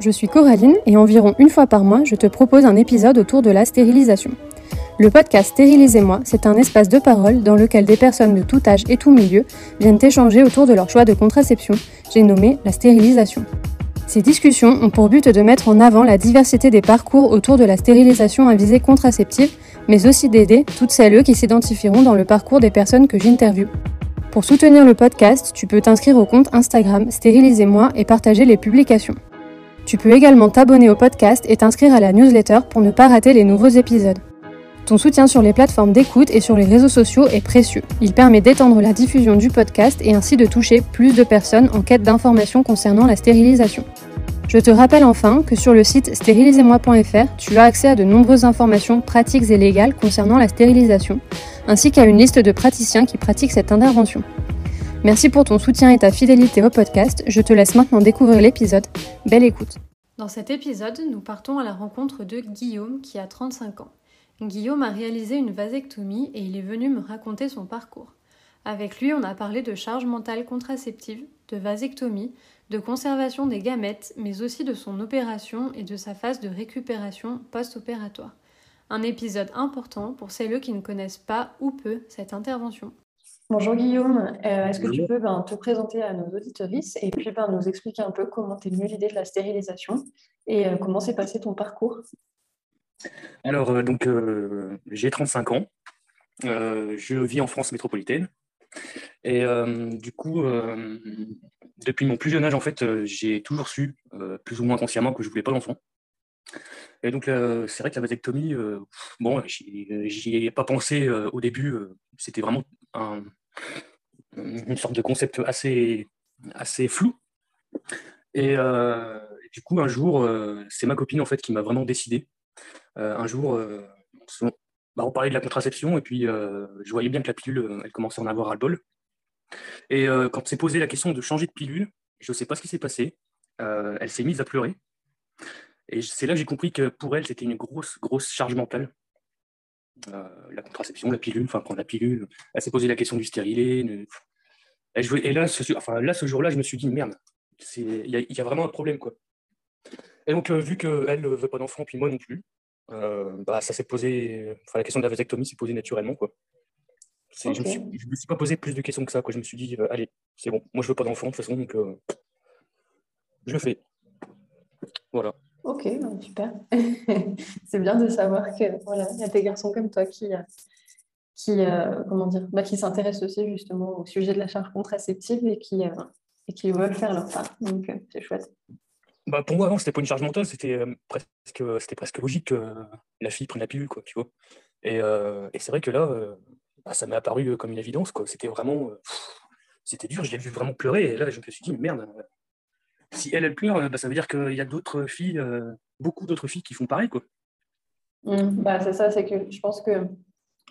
je suis Coraline et environ une fois par mois, je te propose un épisode autour de la stérilisation. Le podcast Stérilisez-moi, c'est un espace de parole dans lequel des personnes de tout âge et tout milieu viennent échanger autour de leur choix de contraception. J'ai nommé la stérilisation. Ces discussions ont pour but de mettre en avant la diversité des parcours autour de la stérilisation à visée contraceptive, mais aussi d'aider toutes celles qui s'identifieront dans le parcours des personnes que j'interviewe. Pour soutenir le podcast, tu peux t'inscrire au compte Instagram Stérilisez-moi et partager les publications. Tu peux également t'abonner au podcast et t'inscrire à la newsletter pour ne pas rater les nouveaux épisodes. Ton soutien sur les plateformes d'écoute et sur les réseaux sociaux est précieux. Il permet d'étendre la diffusion du podcast et ainsi de toucher plus de personnes en quête d'informations concernant la stérilisation. Je te rappelle enfin que sur le site stérilisez-moi.fr, tu as accès à de nombreuses informations pratiques et légales concernant la stérilisation, ainsi qu'à une liste de praticiens qui pratiquent cette intervention. Merci pour ton soutien et ta fidélité au podcast. Je te laisse maintenant découvrir l'épisode. Belle écoute. Dans cet épisode, nous partons à la rencontre de Guillaume qui a 35 ans. Guillaume a réalisé une vasectomie et il est venu me raconter son parcours. Avec lui, on a parlé de charge mentale contraceptive, de vasectomie, de conservation des gamètes, mais aussi de son opération et de sa phase de récupération post-opératoire. Un épisode important pour celles qui ne connaissent pas ou peu cette intervention. Bonjour Guillaume, euh, est-ce que tu peux ben, te présenter à nos auditoristes et puis ben, nous expliquer un peu comment t'es venu l'idée de la stérilisation et euh, comment s'est passé ton parcours? Alors, euh, donc, j'ai 35 ans. Je vis en France métropolitaine. Et du coup, depuis mon plus jeune âge, en fait, j'ai toujours su, plus ou moins consciemment, que je voulais pas d'enfant. Et donc, c'est vrai que la vasectomie, bon, j'y ai pas pensé au début. C'était vraiment une sorte de concept assez, assez flou. Et, du coup, un jour, c'est ma copine en fait qui m'a vraiment décidé euh, un jour, euh, bah, on parlait de la contraception et puis euh, je voyais bien que la pilule, elle commençait à en avoir ras-le-bol. Et quand s'est posé la question de changer de pilule, je ne sais pas ce qui s'est passé. elle s'est mise à pleurer. Et c'est là que j'ai compris que pour elle, c'était une grosse, grosse charge mentale. La contraception, la pilule, enfin prendre la pilule. Elle s'est posé la question du stérilet. Et là, ce, enfin, là, ce jour-là, je me suis dit, merde, il y, y, a vraiment un problème. quoi. Et donc, vu qu'elle ne veut pas d'enfant, puis moi non plus, euh, bah, ça s'est posé, enfin, la question de la vasectomie s'est posée naturellement. Quoi. Je ne me, suis pas posé plus de questions que ça. Quoi. Je me suis dit, euh, allez, c'est bon, moi je veux pas d'enfant de toute façon, donc euh, je le fais. Voilà. Ok, bah, super. c'est bien de savoir que voilà, y a des garçons comme toi qui, qui comment dire, bah, qui s'intéressent aussi justement au sujet de la charge contraceptive et qui, et qui veulent faire leur part. Donc c'est chouette. Bah, pour moi, avant, c'était pas une charge mentale, c'était euh, presque, c'était presque logique que la fille prenne la pilule, quoi, tu vois. Et, euh, et c'est vrai que là, euh, bah, ça m'est apparu comme une évidence, quoi. C'était vraiment, c'était dur. Je l'ai vu vraiment pleurer, et là, je me suis dit, merde, si elle, elle pleure, bah, ça veut dire qu'il y a d'autres filles, beaucoup d'autres filles qui font pareil, quoi. Mmh, bah, c'est ça, c'est que je pense que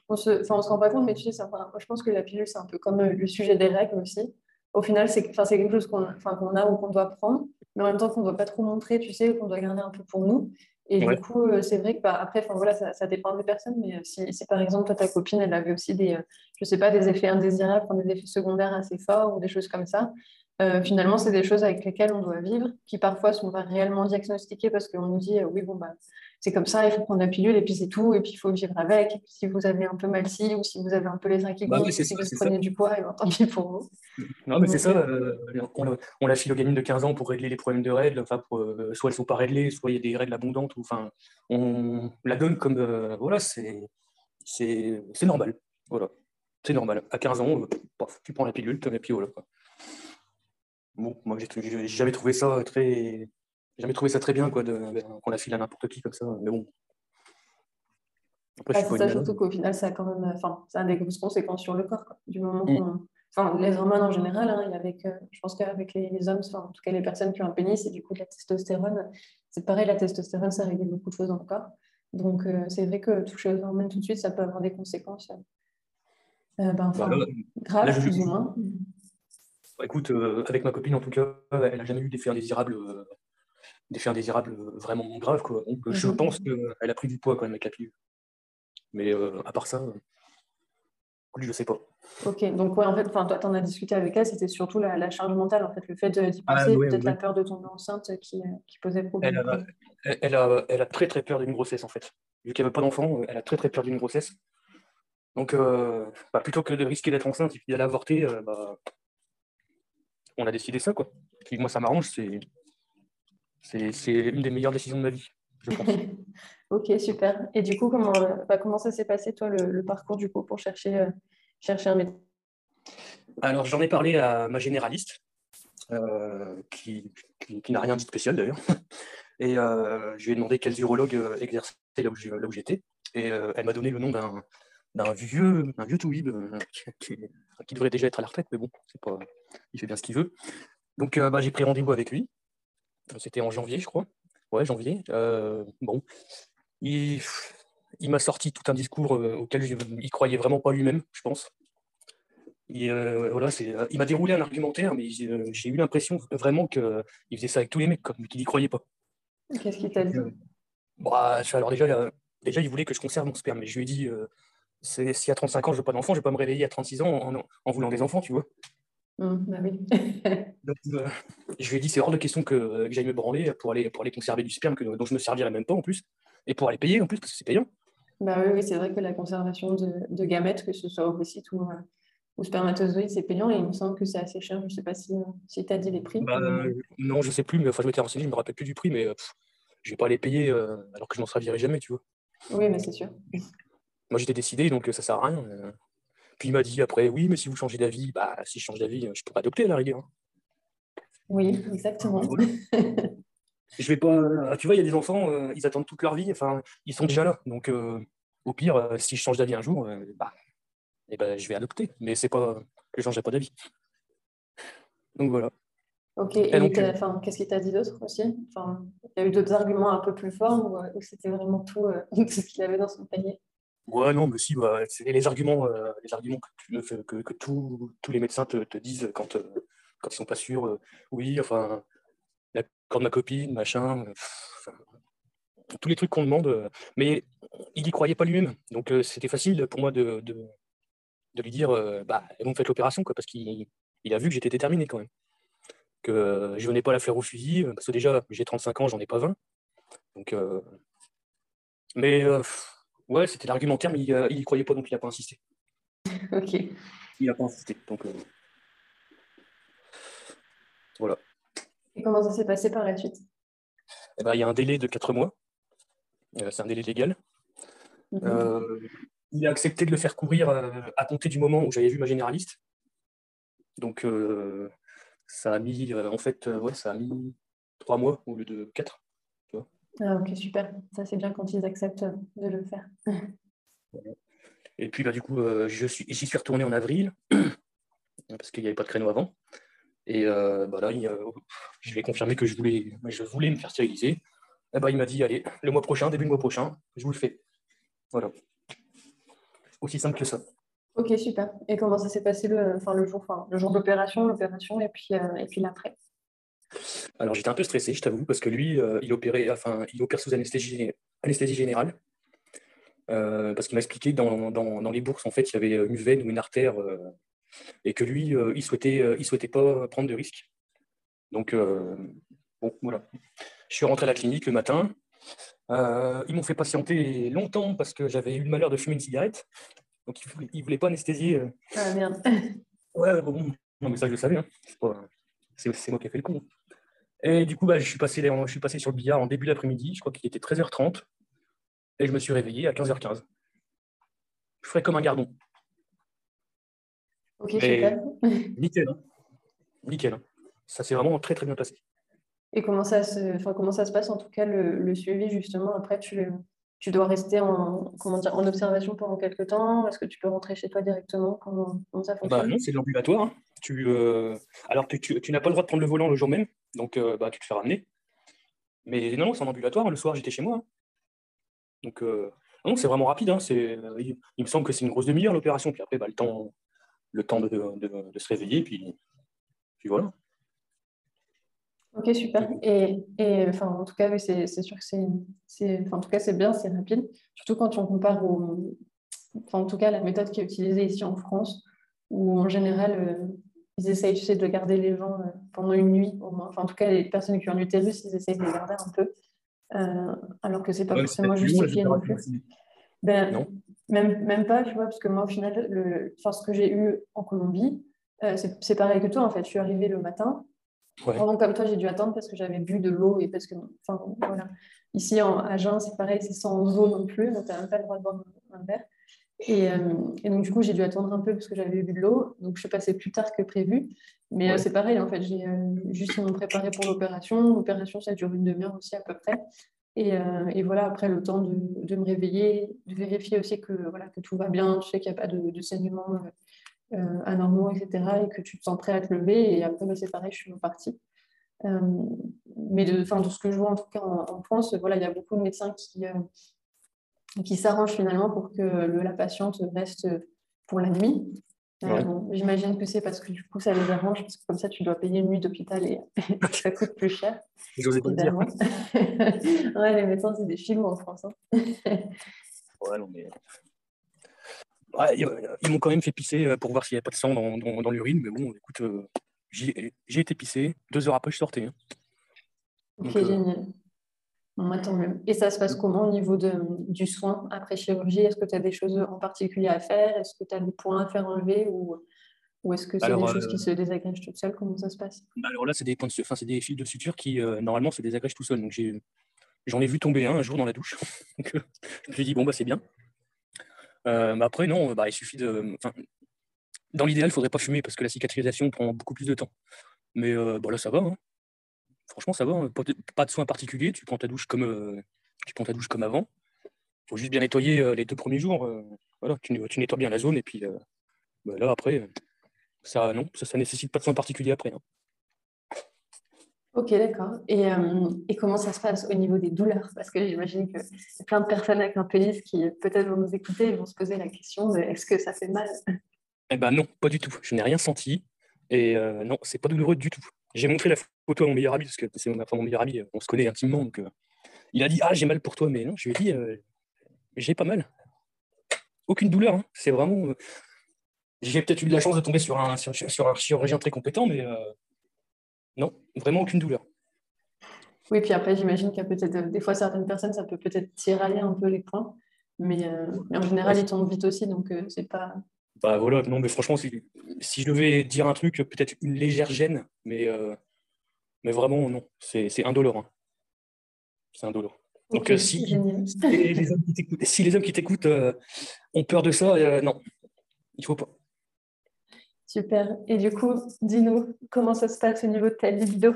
on se, on se rend pas compte, mais tu sais, je pense que la pilule, c'est un peu comme le sujet des règles aussi. Au final, c'est quelque chose qu'on qu'on a ou qu'on doit prendre mais en même temps qu'on ne doit pas trop montrer, tu sais, qu'on doit garder un peu pour nous. Et du coup, euh, c'est vrai que bah, après, voilà, ça, ça, dépend des personnes, mais euh, si, si, par exemple, toi, ta copine, elle avait aussi des, euh, je sais pas, des effets indésirables, des effets secondaires assez forts ou des choses comme ça, finalement, c'est des choses avec lesquelles on doit vivre, qui parfois sont pas réellement diagnostiquées parce qu'on nous dit, oui, bon, bah, c'est comme ça, il faut prendre la pilule et puis c'est tout, et puis il faut vivre avec. Et puis si vous avez un peu mal ci ou si vous avez un peu les qui bah si vous prenez du poids, et ben, tant pis pour vous. Non, mais c'est ça, euh, on, on, la file aux gamines de 15 ans pour régler les problèmes de règles, enfin, pour, euh, soit elles ne sont pas réglées, soit il y a des règles abondantes, ou, enfin, on la donne comme, euh, voilà, c'est normal, voilà, c'est normal. À 15 ans, tu prends la pilule, et puis voilà. Bon, moi, j'ai jamais trouvé ça très jamais trouvé ça très bien quoi, qu'on la file à n'importe qui comme ça, mais bon. Après, c'est ça, surtout qu'au final, ça a quand même, enfin, ça a des grosses conséquences sur le corps. Du moment mm. qu'on. Enfin, les hormones en général, hein, avec, euh, je pense qu'avec les, hommes, en tout cas les personnes qui ont un pénis, et du coup de la testostérone, c'est pareil, la testostérone, ça régule beaucoup de choses dans le corps. Donc, euh, c'est vrai que toucher aux hormones tout de suite, ça peut avoir des conséquences euh, ben, bah, graves, plus ou moins. Bah, écoute, avec ma copine, en tout cas, elle n'a jamais eu d'effet indésirable d'effets indésirables euh, vraiment graves. Quoi. Donc, je mhm. pense qu'elle a pris du poids quand même avec la pilule. Mais euh, à part ça, je sais pas. Ok, donc ouais, en fait, toi, tu en as discuté avec elle, c'était surtout la, charge mentale, en fait, le fait d'y ah, penser, peut-être la peur de tomber enceinte qui, qui posait problème. Elle a, elle, a, très très peur d'une grossesse, en fait. Vu qu'elle veut pas d'enfant, elle a très très peur d'une grossesse. Donc, euh, bah, plutôt que de risquer d'être enceinte et puis d'aller avorter, euh, bah, on a décidé ça, quoi. Puis moi, ça m'arrange, c'est, c'est, une des meilleures décisions de ma vie, je pense. ok, super. Et du coup, comment, bah, comment ça s'est passé, toi, le, parcours du coup pour chercher, euh, chercher un médecin? Alors, j'en ai parlé à ma généraliste, qui, qui, n'a rien dit de spécial d'ailleurs. Et je lui ai demandé quels urologues exerçaient là où j'étais. Et elle m'a donné le nom d'un d'un vieux, un vieux euh, qui, qui, devrait déjà être à la retraite, mais bon, c'est pas, il fait bien ce qu'il veut. Donc euh, bah, j'ai pris rendez-vous avec lui. C'était en janvier, je crois. Ouais, janvier. Euh, bon, il, il m'a sorti tout un discours auquel il croyait vraiment pas lui-même, je pense. Et, voilà, il m'a déroulé un argumentaire, mais j'ai eu l'impression vraiment qu'il faisait ça avec tous les mecs, comme qu'il n'y croyait pas. Qu'est-ce qu'il t'a dit? Bah, Alors déjà, déjà, il voulait que je conserve mon sperme, mais je lui ai dit, si à 35 ans, je veux pas d'enfant, je vais pas me réveiller à 36 ans en, voulant des enfants, tu vois. Mmh, bah oui. Euh, je lui ai dit, c'est hors de question que, j'aille me branler pour aller, pour aller conserver du sperme que, dont je me servirais même pas en plus, et pour aller payer en plus, parce que c'est payant. Bah oui, oui c'est vrai que la conservation de, gamètes, que ce soit ovocytes ou, euh, ou spermatozoïdes, c'est payant et il me semble que c'est assez cher. Je ne sais pas si, si tu as dit les prix. Bah, non, je ne sais plus, mais enfin, je m'étais renseigné, je ne me rappelle plus du prix, mais je ne vais pas les payer alors que je m'en servirai jamais, tu vois. Oui, mais c'est sûr. Moi, j'étais décidé, donc ça sert à rien. Euh. Puis il m'a dit après, oui, mais si vous changez d'avis, bah, si je change d'avis, je pourrais adopter à la rigueur. Oui, exactement. je vais pas. Tu vois, il y a des enfants, euh, ils attendent toute leur vie, enfin, ils sont déjà là. Donc, euh, au pire, si je change d'avis un jour, bah, eh ben, je vais adopter. Mais c'est pas que je changerai pas d'avis. Donc voilà. Ok, et, qu'est-ce qu'il t'a dit d'autre aussi? Enfin, Il y a eu d'autres arguments un peu plus forts ou, c'était vraiment tout, tout ce qu'il avait dans son panier? Ouais, non, mais si, bah, c'est les arguments, euh, les arguments que, que, tous les médecins te, disent quand, euh, quand ils sont pas sûrs. Euh, oui, enfin, l'accord de ma copine, machin, tous les trucs qu'on demande. mais il y croyait pas lui-même. Donc c'était facile pour moi de, de, lui dire, bah, vous me faites l'opération, quoi, parce qu'il il a vu que j'étais déterminé quand même. Que je venais pas la faire au fusil, parce que déjà, j'ai 35 ans, j'en ai pas 20. Donc, mais Ouais, c'était l'argumentaire, mais il, n'y y croyait pas, donc il n'a pas insisté. ok. Il n'a pas insisté, donc euh, voilà. Et comment ça s'est passé par la suite? Eh ben, Il y a un délai de 4 mois. Euh, c'est un délai légal. Mhm. Euh, il a accepté de le faire courir à compter du moment où j'avais vu ma généraliste. Donc ça a mis, en fait, ouais, ça a mis 3 mois au lieu de 4. Ah, ok, super. Ça, c'est bien quand ils acceptent de le faire. Et puis, bah, du coup, euh, j'y suis, suis retourné en avril, parce qu'il n'y avait pas de créneau avant. Et euh, bah, là, je lui ai confirmé que je voulais, je voulais me faire stériliser. Et eh bah, il m'a dit, allez, le mois prochain, début du mois prochain, je vous le fais. Voilà. Aussi simple que ça. Ok, super. Et comment ça s'est passé le, enfin, le jour, enfin, le jour d'opération, l'opération et puis, euh, et puis l'après? Alors j'étais un peu stressé, je t'avoue, parce que lui, euh, il opérait, enfin, il opère sous anesthésie, anesthésie générale. Euh, parce qu'il m'a expliqué que dans, les bourses, en fait, il y avait une veine ou une artère, euh, et que lui, il souhaitait, il souhaitait pas prendre de risques. Donc, bon, voilà. Je suis rentré à la clinique le matin. ils m'ont fait patienter longtemps parce que j'avais eu le malheur de fumer une cigarette. Donc, ils ne voulaient pas anesthésier. Ah merde. Ouais, bon, non, mais ça, je le savais. Hein. C'est moi qui ai fait le con. Et du coup, bah, je, suis passé, je suis passé sur le billard en début d'après-midi, je crois qu'il était 13h30, et je me suis réveillé à 15h15. Je ferais comme un gardon. Ok, super. Nickel. Hein. Nickel. Hein. Ça s'est vraiment très très bien passé. Et comment ça se, enfin, comment ça se passe en tout cas le, suivi justement? Après, tu, tu dois rester en, comment dire, en observation pendant quelques temps? Est-ce que tu peux rentrer chez toi directement? Comment, ça bah, fonctionne? Non, c'est l'ambulatoire. Hein. Tu, euh, Alors, tu, tu, n'as pas le droit de prendre le volant le jour même, donc euh, bah, tu te fais ramener. Mais non, non c'est en ambulatoire. Le soir, j'étais chez moi. Hein. Donc, euh, non, c'est vraiment rapide. Hein. Il, il, me semble que c'est une grosse demi-heure l'opération. Puis après, bah, le temps, le temps de, de, se réveiller. Puis, puis voilà. Ok, super. Et, et enfin, en tout cas, c'est sûr que c'est, en tout cas, c'est bien, c'est rapide. Surtout quand on compare au, enfin, en tout cas, la méthode qui est utilisée ici en France, où en général, ils essayent, tu sais, de garder les gens pendant une nuit au moins. Enfin, en tout cas, les personnes qui ont un utérus, ils essayent de les garder un peu. alors que c'est pas forcément justifié non plus. Ben, même, même pas, tu vois, parce que moi, au final, le, ce que j'ai eu en Colombie, c'est pareil que toi, en fait. Je suis arrivée le matin, Vraiment comme toi, j'ai dû attendre parce que j'avais bu de l'eau et parce que, enfin, voilà. Ici, en Agen, c'est pareil, c'est sans eau non plus, donc tu n'as même pas le droit de boire un verre. Et, euh, et, donc, du coup, j'ai dû attendre un peu parce que j'avais bu de l'eau. Donc, je suis passée plus tard que prévu. Mais euh, c'est pareil, en fait. J'ai euh, juste préparé pour l'opération. L'opération, ça dure une demi-heure aussi à peu près. Et, et, voilà, après, le temps de, de, me réveiller, de vérifier aussi que, voilà, que tout va bien. Je sais qu'il n'y a pas de, de saignement euh, anormaux, etc. Et que tu te sens prêt à te lever. Et après, bah, c'est pareil, je suis repartie. Euh, mais de, de ce que je vois en tout cas en, France, voilà, il y a beaucoup de médecins qui, euh, qui s'arrangent finalement pour que le, la patiente reste pour la nuit. J'imagine que c'est parce que du coup ça les arrange, parce que comme ça tu dois payer une nuit d'hôpital et ça coûte plus cher. J'osais pas dire. ouais, les médecins c'est des films en France. Hein. ouais, non, mais ils m'ont quand même fait pisser euh, pour voir s'il n'y avait pas de sang dans, l'urine, mais bon, écoute, euh, j'ai été pissé. Deux heures après, je sortais. Hein. ok, euh, génial. Et ça se passe comment au niveau de, du soin après chirurgie? Est-ce que tu as des choses en particulier à faire? Est-ce que tu as des points à faire enlever ou, ou est-ce que c'est des choses qui se désagrègent toutes seules? Comment ça se passe? Bah Alors là, c'est des, points de, enfin, des fils de suture qui, normalement, se désagrègent tout seuls. Donc j'en ai, vu tomber un un jour dans la douche. donc, je me suis dit, bon, bah, c'est bien. Euh, mais après, non, bah, il suffit de. Dans l'idéal, il ne faudrait pas fumer parce que la cicatrisation prend beaucoup plus de temps. Mais euh, bah, là, ça va. Hein. Franchement, ça va. Hein. Pas de soins particuliers. Tu prends ta douche comme, euh, tu prends ta douche comme avant. Il faut juste bien nettoyer les deux premiers jours. voilà, tu, nettoies bien la zone et puis bah, là, après, ça, non, ça, ça nécessite pas de soins particuliers après. Hein. Ok, d'accord. Euh, et, comment ça se passe au niveau des douleurs? Parce que j'imagine y a plein de personnes avec un pénis qui peut-être vont nous écouter et vont se poser la question de est-ce que ça fait mal? Eh ben non, pas du tout. Je n'ai rien senti. Et euh, non, c'est pas douloureux du tout. J'ai montré la photo à mon meilleur ami, parce que c'est mon, meilleur ami, on se connaît intimement. Donc, euh, il a dit Ah, j'ai mal pour toi. Mais non, je lui ai dit J'ai pas mal. Aucune douleur. Hein. C'est vraiment. j'ai peut-être eu de la chance de tomber sur un, sur, sur un chirurgien très compétent, mais non, vraiment aucune douleur. Oui, puis après, j'imagine qu'il y a peut-être euh, des fois certaines personnes, ça peut peut-être tirailler un peu les points, mais, euh, en général, ils tombent vite aussi, donc euh, c'est pas. Bah voilà, non, mais franchement, si, je devais dire un truc, peut-être une légère gêne, mais, mais vraiment, non, c'est indolore. Hein. C'est indolore. Donc si, les hommes qui t'écoutent ont peur de ça, non, il faut pas. Super. Et du coup, dis-nous, comment ça se passe au niveau de ta libido?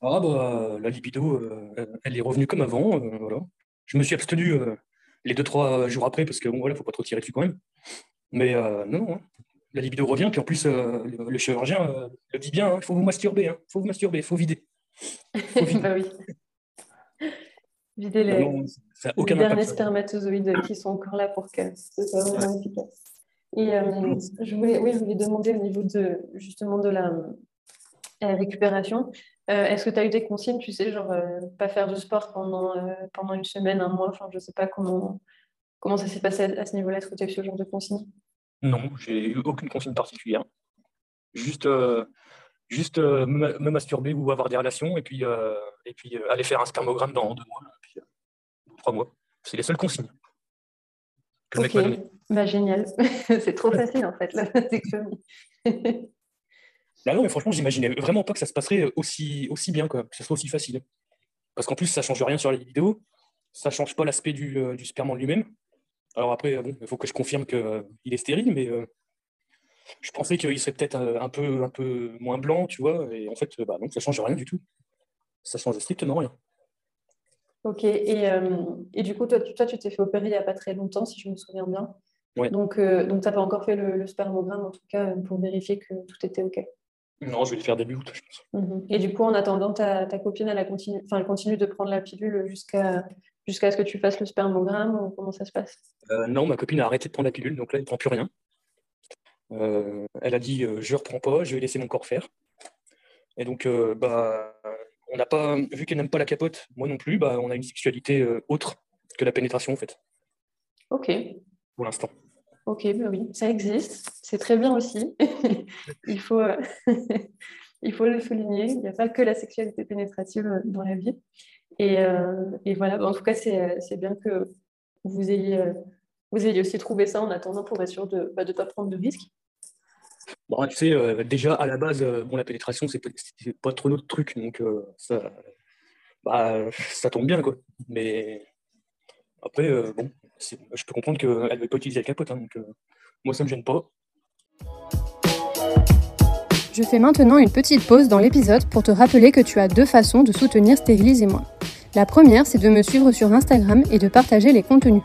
Ah bah, la libido, euh, elle est revenue comme avant. Euh, voilà. Je me suis abstenu euh, les deux, trois jours après parce que bon, voilà, faut pas trop tirer dessus quand même. Mais non, non, hein. la libido revient. Puis en plus, le, chirurgien le dit bien, il hein, faut vous masturber, il hein. faut vous masturber, il faut vider. bah oui. Vider les, les derniers spermatozoïdes qui sont encore là pour que ce soit vraiment efficace. Et euh, je, voulais, oui, je voulais demander au niveau de, justement de la, récupération, euh, est-ce que tu as eu des consignes, tu sais, genre euh, pas faire de sport pendant, pendant une semaine, un mois, enfin je ne sais pas comment, comment ça s'est passé à, ce niveau-là, est-ce que tu as eu ce genre de consignes? Non, j'ai eu aucune consigne particulière. Juste, juste me, masturber ou avoir des relations et puis, et puis aller faire un spermogramme dans deux mois, puis, trois mois. C'est les seules consignes. Ok, bah, génial. c'est trop facile en fait, la vasectomie. Là, non, mais franchement, j'imaginais vraiment pas que ça se passerait aussi, aussi bien, quoi, que ce soit aussi facile. Parce qu'en plus, ça change rien sur les vidéos, ça change pas l'aspect du, euh, du sperme en lui-même. Alors après, bon, il faut que je confirme qu'il euh, est stérile, mais euh, je pensais qu'il serait peut-être un peu, un peu moins blanc, tu vois, et en fait, bah, non, ça change rien du tout. Ça change strictement rien. Ok, et, euh, et, du coup, toi, tu t'es fait opérer il n'y a pas très longtemps, si je me souviens bien. Donc, euh, donc tu n'as pas encore fait le, spermogramme, en tout cas, pour vérifier que tout était OK. Non, je vais le faire début août, je pense. Mhm. Et du coup, en attendant, ta, ta copine, elle, a continue, elle continue de prendre la pilule jusqu'à jusqu'à ce que tu fasses le spermogramme ou comment ça se passe? Euh, Non, ma copine a arrêté de prendre la pilule, donc là, elle ne prend plus rien. elle a dit je ne reprends pas, je vais laisser mon corps faire. Et donc, bah, on n'a pas, vu qu'elle n'aime pas la capote, moi non plus, bah, on a une sexualité euh, autre que la pénétration en fait. Ok. Pour l'instant. Ok, bah oui, ça existe. C'est très bien aussi. il, faut, il faut le souligner. Il n'y a pas que la sexualité pénétrative dans la vie. Et, et voilà, en tout cas, c'est bien que vous ayez, vous ayez aussi trouvé ça en attendant pour être sûr de ne bah, pas prendre de risques. Bon, tu sais, euh, déjà à la base, euh, bon, la pénétration, c'est pas, pas trop notre truc, donc euh, ça, bah, ça tombe bien, quoi. Mais après, bon, je peux comprendre qu'elle ne veut pas utiliser la capote, hein, donc moi, ça me gêne pas. Je fais maintenant une petite pause dans l'épisode pour te rappeler que tu as deux façons de soutenir Stérilisez-moi. La première, c'est de me suivre sur Instagram et de partager les contenus.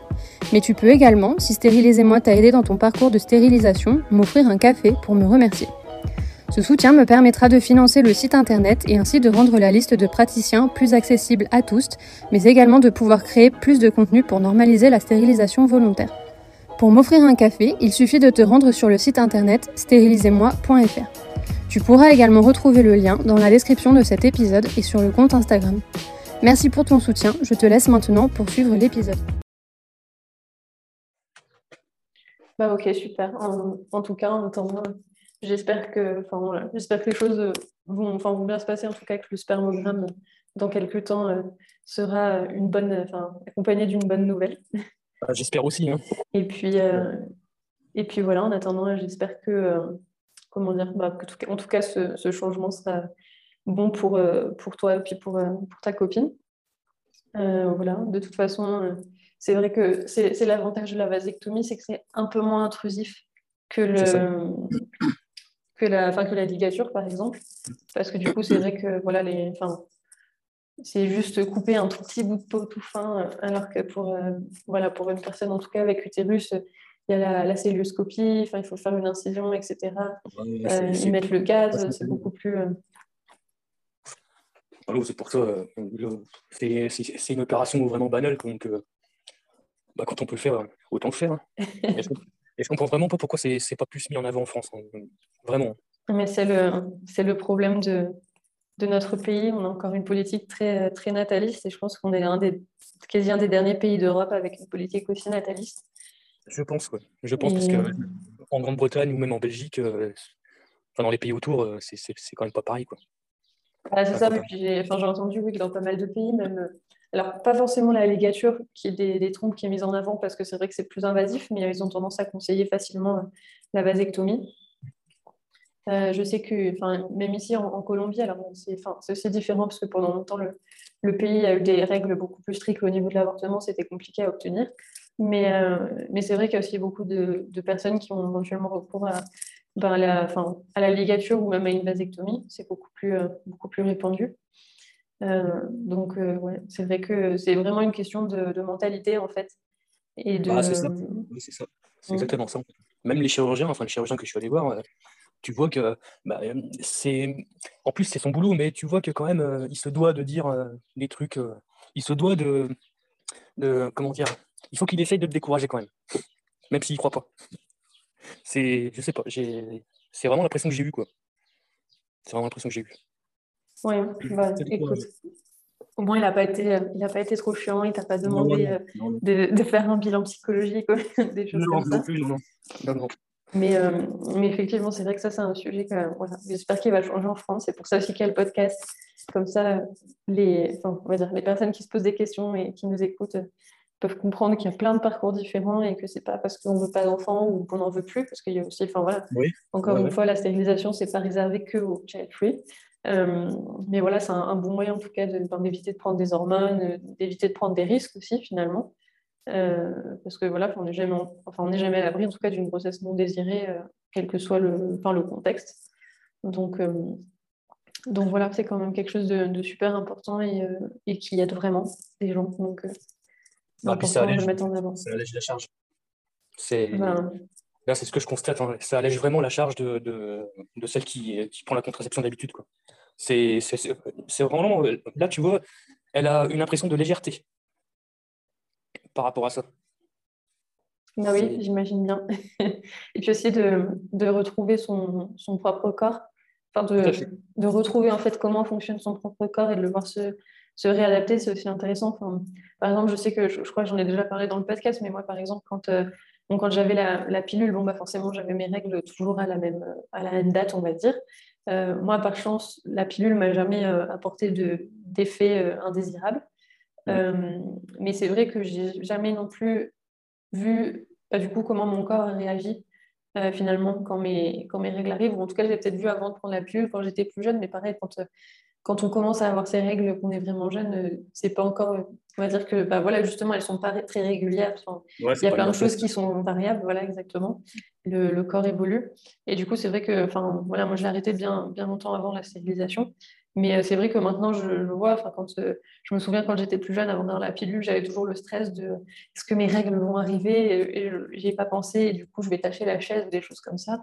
Mais tu peux également, si Stérilisez-moi t'a aidé dans ton parcours de stérilisation, m'offrir un café pour me remercier. Ce soutien me permettra de financer le site internet et ainsi de rendre la liste de praticiens plus accessible à tous, mais également de pouvoir créer plus de contenu pour normaliser la stérilisation volontaire. Pour m'offrir un café, il suffit de te rendre sur le site internet stérilisez-moi.fr. Tu pourras également retrouver le lien dans la description de cet épisode et sur le compte Instagram. Merci pour ton soutien. Je te laisse maintenant poursuivre l'épisode. Bah ok, super. En, tout cas, en attendant, j'espère que, enfin, j'espère que les choses vont, enfin, vont bien se passer. En tout cas, que le spermogramme, dans quelques temps, euh, sera une bonne, enfin, accompagné d'une bonne nouvelle. Bah, j'espère aussi. Hein. Et puis, euh, et puis voilà. En attendant, j'espère que, euh, comment dire, bah, que en tout cas, ce, ce changement sera bon pour, pour toi et puis pour, pour ta copine. Voilà, de toute façon, c'est vrai que c'est l'avantage de la vasectomie, c'est que c'est un peu moins intrusif que, le, que, la, fin, que la ligature, par exemple. Parce que du coup, c'est vrai que voilà, les, c'est juste couper un tout petit bout de peau tout fin, alors que pour, voilà, pour une personne, en tout cas avec utérus, il y a la, la celluloscopie, il faut faire une incision, etc. y mettre le gaz, c'est beaucoup plus c'est pour ça, euh, c'est une opération vraiment banale, donc euh, bah, quand on peut le faire, autant le faire. Hein. Et je comprends vraiment pas pourquoi c'est pas plus mis en avant en France, hein. vraiment. Mais c'est le, le problème de, de notre pays. On a encore une politique très, très nataliste et je pense qu'on est un des, quasi un des derniers pays d'Europe avec une politique aussi nataliste. Je pense, oui. Je pense parce qu'en Grande-Bretagne ou même en Belgique, euh, dans les pays autour, c'est quand même pas pareil. Quoi. Ah, c'est ça, j'ai entendu oui, que dans pas mal de pays, même, euh, alors pas forcément la ligature qui est des, trompes qui est mise en avant parce que c'est vrai que c'est plus invasif, mais ils ont tendance à conseiller facilement euh, la vasectomie. Euh, je sais que, même ici en, Colombie, alors c'est aussi différent parce que pendant longtemps, le, pays a eu des règles beaucoup plus strictes au niveau de l'avortement, c'était compliqué à obtenir. Mais, mais c'est vrai qu'il y a aussi beaucoup de, personnes qui ont éventuellement recours à, ben, à, la, ligature ou même à une vasectomie. C'est beaucoup plus, euh, beaucoup plus répandu. Euh, donc, euh, ouais, c'est vrai que c'est vraiment une question de, mentalité, en fait. Et de... Bah, c'est ça. c'est exactement ça. Même les chirurgiens, enfin, les chirurgiens que je suis allé voir, tu vois que bah, c'est. En plus, c'est son boulot, mais tu vois que quand même, il se doit de dire des trucs. il se doit de, de. Comment dire Il faut qu'il essaye de te décourager quand même, même s'il ne croit pas. C'est, je sais pas, c'est vraiment l'impression que j'ai eue, quoi. C'est vraiment l'impression que j'ai eue. Oui, bah, écoute. Au moins, il n'a pas, été, il pas été trop chiant, il t'a pas demandé euh, de, de, faire un bilan psychologique, des choses comme ça. non, non, non. Mais, euh, mais effectivement, c'est vrai que ça, c'est un sujet que voilà, j'espère qu'il va changer en France. C'est pour ça aussi qu'il y a le podcast. Comme ça, les, enfin, on va dire, les personnes qui se posent des questions et qui nous écoutent peuvent comprendre qu'il y a plein de parcours différents et que c'est pas parce qu'on veut pas d'enfants ou qu'on n'en veut plus, parce qu'il y a aussi, enfin voilà, encore une fois, la stérilisation, c'est pas réservé que au child free. Euh, mais voilà, c'est un, bon moyen en tout cas d'éviter de, prendre des hormones, d'éviter de prendre des risques aussi finalement. Euh, parce que voilà, on n'est jamais, enfin, on jamais à l'abri en tout cas d'une grossesse non désirée, euh, quel que soit le, enfin, le contexte. Donc, donc voilà, c'est quand même quelque chose de, super important et, et, qui aide vraiment les gens. Donc bah, ça allège, la charge. C'est là, c'est ce que je constate. Hein. Ça allège vraiment la charge de, de, celle qui, qui, prend la contraception d'habitude. C'est vraiment là, tu vois, elle a une impression de légèreté par rapport à ça. Ah oui, j'imagine bien. Et puis aussi de, de retrouver son, son, propre corps, enfin de, de, retrouver en fait comment fonctionne son propre corps et de le voir se, se réadapter, c'est aussi intéressant. par exemple, je sais que je, crois que j'en ai déjà parlé dans le podcast, mais moi, par exemple, quand, quand j'avais la, pilule, bon, bah, forcément, j'avais mes règles toujours à la même, à la même date, on va dire. moi, par chance, la pilule m'a jamais apporté d'effet indésirable. mais c'est vrai que j'ai jamais non plus vu bah, du coup comment mon corps réagit euh, finalement quand mes, quand mes règles arrivent. Ou en tout cas, j'ai peut-être vu avant de prendre la pilule quand j'étais plus jeune, mais pareil, quand, euh, quand on commence à avoir ces règles, qu'on est vraiment jeune, euh, c'est pas encore. On va dire que bah, voilà, justement, elles sont pas très régulières. il y a plein de choses qui sont variables, voilà, exactement. Le, le corps évolue. Et du coup, c'est vrai que, enfin, voilà, moi, je l'ai arrêté bien, bien longtemps avant la stérilisation. Mais euh, c'est vrai que maintenant, je le vois. Enfin, quand euh, je me souviens quand j'étais plus jeune, avant d'avoir la pilule, j'avais toujours le stress de est-ce que mes règles vont arriver et, n'y ai pas pensé et du coup, je vais tâcher la chaise ou des choses comme ça.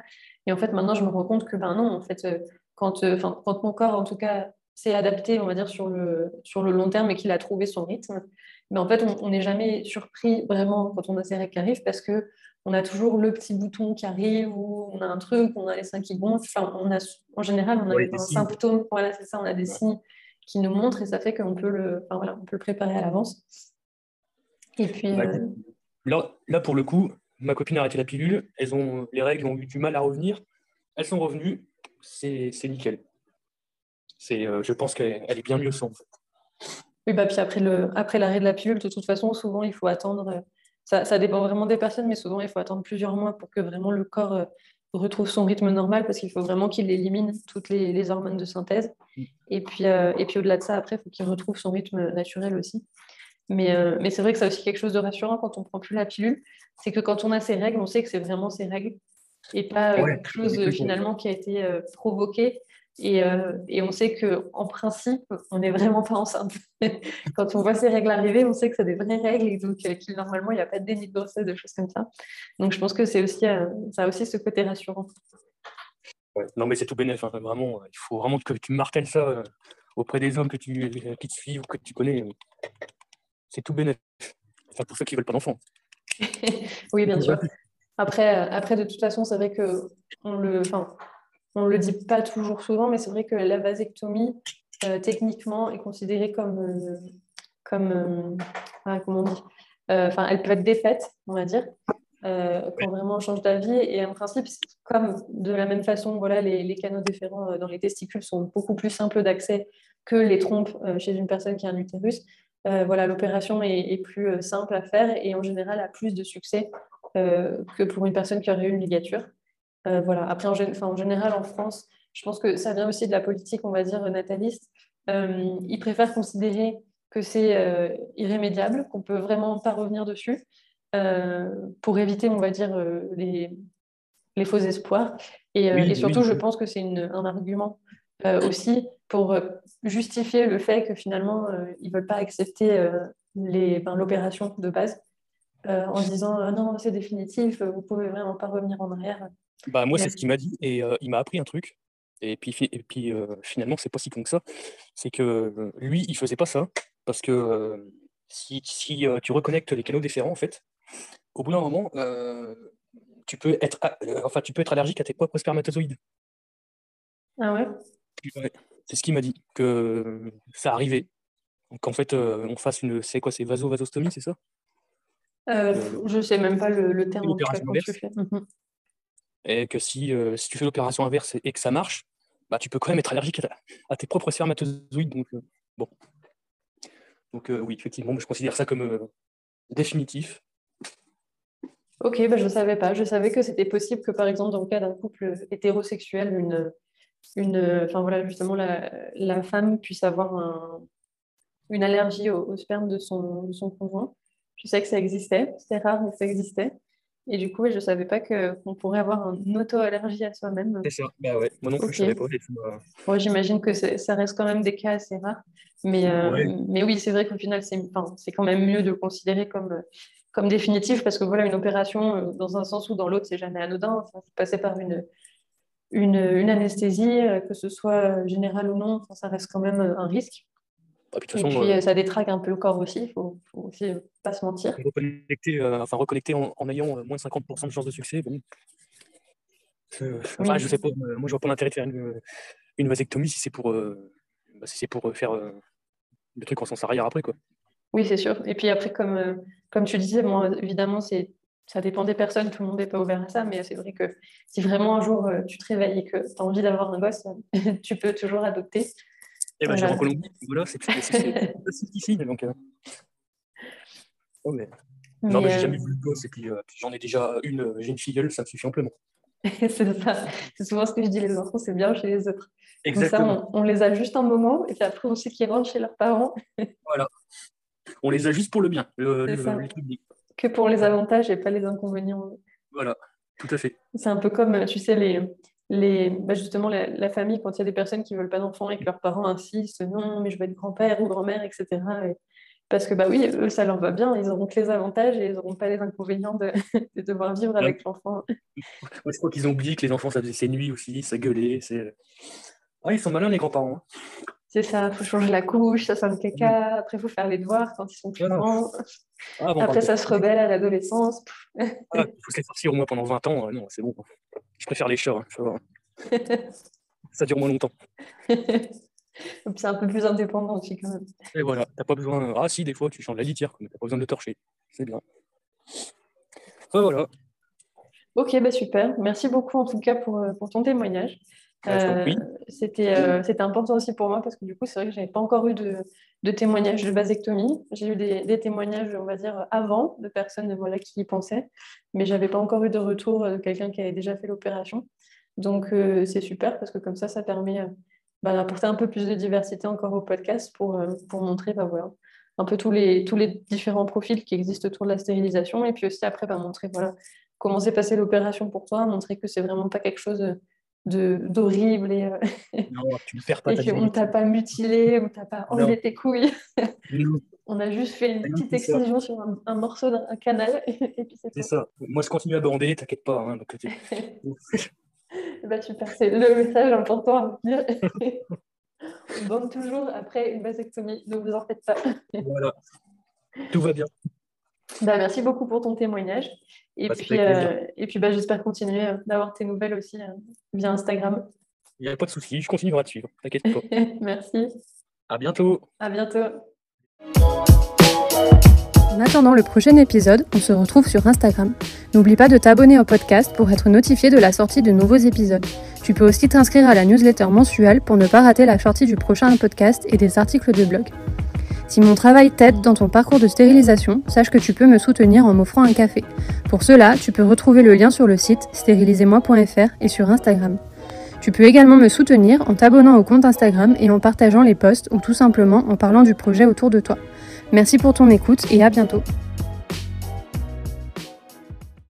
Et en fait, maintenant, je me rends compte que ben non, en fait, euh, quand, quand mon corps, en tout cas, s'est adapté, on va dire, sur le, sur le long terme et qu'il a trouvé son rythme, mais en fait, on n'est jamais surpris vraiment quand on a ces règles qui arrivent parce que on a toujours le petit bouton qui arrive ou on a un truc, on a les seins qui gonflent. Enfin, on a, en général, on a un symptôme. Voilà, c'est ça, on a des signes qui nous montrent et ça fait qu'on peut le, enfin, voilà, on peut le préparer à l'avance. Et puis. Bah, euh, là, là, pour le coup, ma copine a arrêté la pilule. Elles ont, les règles ont eu du mal à revenir. Elles sont revenues. C'est nickel. C'est, euh, je pense qu'elle est bien mieux sans. Oui, bah, puis après, le, après l'arrêt de la pilule, de toute façon, souvent, il faut attendre euh, ça, dépend vraiment des personnes, mais souvent, il faut attendre plusieurs mois pour que vraiment le corps euh, retrouve son rythme normal parce qu'il faut vraiment qu'il élimine toutes les, hormones de synthèse. Mm. Et puis, euh, et puis au-delà de ça, après, il faut qu'il retrouve son rythme naturel aussi. Mais, euh, mais c'est vrai que c'est aussi quelque chose de rassurant quand on prend plus la pilule, c'est que quand on a ses règles, on sait que c'est vraiment ses règles et pas quelque chose finalement qui a été provoqué euh, et, on sait qu'en principe, on n'est vraiment pas enceinte. Quand on voit ces règles arriver, on sait que c'est des vraies règles et donc euh, normalement, il n'y a pas de déni de grossesse, de choses comme ça. Donc je pense que c'est aussi, euh, ça a aussi ce côté rassurant. Non, mais c'est tout bénéf. Hein. Vraiment, il faut vraiment que tu martèles ça auprès des hommes que tu, qui te suivent ou que tu connais. C'est tout bénéf. Enfin, pour ceux qui ne veulent pas d'enfants. oui, bien sûr. Après, après, de toute façon, c'est vrai que on le, on ne le dit pas toujours souvent, mais c'est vrai que la vasectomie, euh, techniquement, est considérée comme, euh, comme euh, comment on dit, enfin, elle peut être défaite, on va dire, quand vraiment on change d'avis. Et en principe, comme de la même façon, voilà, les, canaux déférents dans les testicules sont beaucoup plus simples d'accès que les trompes chez une personne qui a un utérus. voilà, l'opération est, est, plus simple à faire et en général a plus de succès que pour une personne qui aurait eu une ligature. Euh, voilà. Après, en, en, général, en France, je pense que ça vient aussi de la politique, on va dire, nataliste. Euh, ils préfèrent considérer que c'est euh, irrémédiable, qu'on peut vraiment pas revenir dessus, pour éviter, on va dire, les, les, faux espoirs. Et, surtout, je pense que c'est un argument aussi pour justifier le fait que finalement, ils ne veulent pas accepter ben, l'opération de base. en disant ah non, c'est définitif, vous pouvez vraiment pas revenir en arrière. Bah, moi, c'est ce qu'il m'a dit et il m'a appris un truc. Et puis, et puis finalement, c'est pas si con que ça. C'est que lui, il faisait pas ça parce que si, si tu reconnectes les canaux déférents, en fait, au bout d'un moment, tu peux être, enfin, tu peux être allergique à tes propres spermatozoïdes. Ah ouais? C'est ce qu'il m'a dit que ça arrivait. Donc en fait, on fasse une, c'est quoi, c'est vaso-vasostomie, c'est ça? Euh, Je sais même pas le, terme. Mmh et que si, euh, si tu fais l'opération inverse et, que ça marche, bah, tu peux quand même être allergique à, tes propres spermatozoïdes. Donc, euh, bon. Donc, euh, oui, effectivement, je considère ça comme définitif. Ok, bah, je ne savais pas. Je savais que c'était possible que, par exemple, dans le cas d'un couple hétérosexuel, une, une, enfin, voilà, justement, la, la femme puisse avoir un, une allergie au, sperme de son, de son conjoint. Je sais que ça existait, c'était rare, mais ça existait. Et du coup, je ne savais pas qu'on pourrait avoir une auto-allergie à soi-même. C'est ça, bah ouais. moi non plus, je ne savais pas. Bon, J'imagine que ça reste quand même des cas assez rares. Mais, euh, mais oui, c'est vrai qu'au final, c'est enfin, quand même mieux de le considérer comme, comme définitif parce que voilà, une opération, euh, dans un sens ou dans l'autre, c'est jamais anodin. Enfin, passer par une, une, une, anesthésie, euh, que ce soit générale ou non, ça reste quand même un risque. Ah, et puis, euh, ça détraque un peu le corps aussi, il ne faut, aussi pas se mentir. Reconnecter, euh, enfin, reconnecter en, ayant euh, moins de 50% de chances de succès, bon. enfin, je sais pas, moi je vois pas l'intérêt de faire une, vasectomie si c'est pour, bah, si pour faire des trucs en sens arrière après. Quoi. Oui, c'est sûr. Et puis après, comme, comme tu disais, bon, évidemment, c'est ça dépend des personnes, tout le monde n'est pas ouvert à ça, mais c'est vrai que si vraiment un jour tu te réveilles et que tu as envie d'avoir un gosse, tu peux toujours adopter. Et ben, voilà. en Colombie, voilà, c'est ici. Donc, oh, mais... non, mais j'ai jamais vu de gosse, et puis, j'en ai déjà une, j'ai une filleule, ça me suffit amplement. c'est ça. C'est souvent ce que je dis, les enfants, c'est bien chez les autres. Exactement. ça, on, les a juste un moment, et puis après, on sait qu'ils rentrent chez leurs parents. voilà. On les a juste pour le bien, le, Que pour les avantages et pas les inconvénients. Voilà, tout à fait. C'est un peu comme, tu sais, les, les, bah justement, la, famille, quand il y a des personnes qui ne veulent pas d'enfants et que leurs parents insistent, non, mais je veux être grand-père ou grand-mère, etc. Parce que, bah oui, eux, ça leur va bien, ils auront que les avantages et ils n'auront pas les inconvénients de, devoir vivre avec l'enfant. je crois qu'ils ont oublié que les enfants, ça faisait ses nuits aussi, ça gueulait. C'est... ils sont malins, les grands-parents. Hein. C'est ça, il faut changer la couche, ça sent le caca, après il faut faire les devoirs quand ils sont plus grands. Ah, après, ça se rebelle à l'adolescence. Ah, il faut se les sortir au moins pendant 20 ans. non, c'est bon. Je préfère les chats. Hein, ça dure moins longtemps. c'est un peu plus indépendant aussi quand même. Et voilà, t'as pas besoin. Ah si, des fois tu changes la litière, mais t'as pas besoin de torcher. C'est bien. voilà. Ok, bah super. Merci beaucoup en tout cas pour, euh, pour ton témoignage. Euh, c'était, euh, c'était important aussi pour moi parce que du coup, c'est vrai que je n'avais pas encore eu de, de témoignages de vasectomie. J'ai eu des, des, témoignages, on va dire, avant de personnes voilà, qui y pensaient, mais je n'avais pas encore eu de retour de quelqu'un qui avait déjà fait l'opération. Donc, c'est super parce que comme ça, ça permet bah, d'apporter un peu plus de diversité encore au podcast pour, euh, pour montrer bah, voilà, un peu tous les, tous les différents profils qui existent autour de la stérilisation. Et puis aussi après, bah, montrer voilà, comment s'est passée l'opération pour toi, montrer que c'est vraiment pas quelque chose d'horrible et, euh, non, tu ne pas et qu'on ne t'a pas mutilé, on ne t'a pas enlevé tes couilles. on a juste fait une petite excision sur un, morceau d'un canal. Et, puis c'est ça. Moi, je continue à bander, t'inquiète pas. Hein, donc, bah, super, c'est le message important à retenir. On bande toujours après une vasectomie, ne vous en faites pas. voilà, tout va bien. Bah, merci beaucoup pour ton témoignage. Et bah, puis, euh, et puis bah, j'espère continuer euh, d'avoir tes nouvelles aussi euh, via Instagram. Il n'y a pas de souci, je continuerai à te suivre, t'inquiète pas. merci. À bientôt. À bientôt. En attendant le prochain épisode, on se retrouve sur Instagram. N'oublie pas de t'abonner au podcast pour être notifié de la sortie de nouveaux épisodes. Tu peux aussi t'inscrire à la newsletter mensuelle pour ne pas rater la sortie du prochain podcast et des articles de blog. Si mon travail t'aide dans ton parcours de stérilisation, sache que tu peux me soutenir en m'offrant un café. Pour cela, tu peux retrouver le lien sur le site stérilisez-moi.fr et sur Instagram. Tu peux également me soutenir en t'abonnant au compte Instagram et en partageant les posts ou tout simplement en parlant du projet autour de toi. Merci pour ton écoute et à bientôt.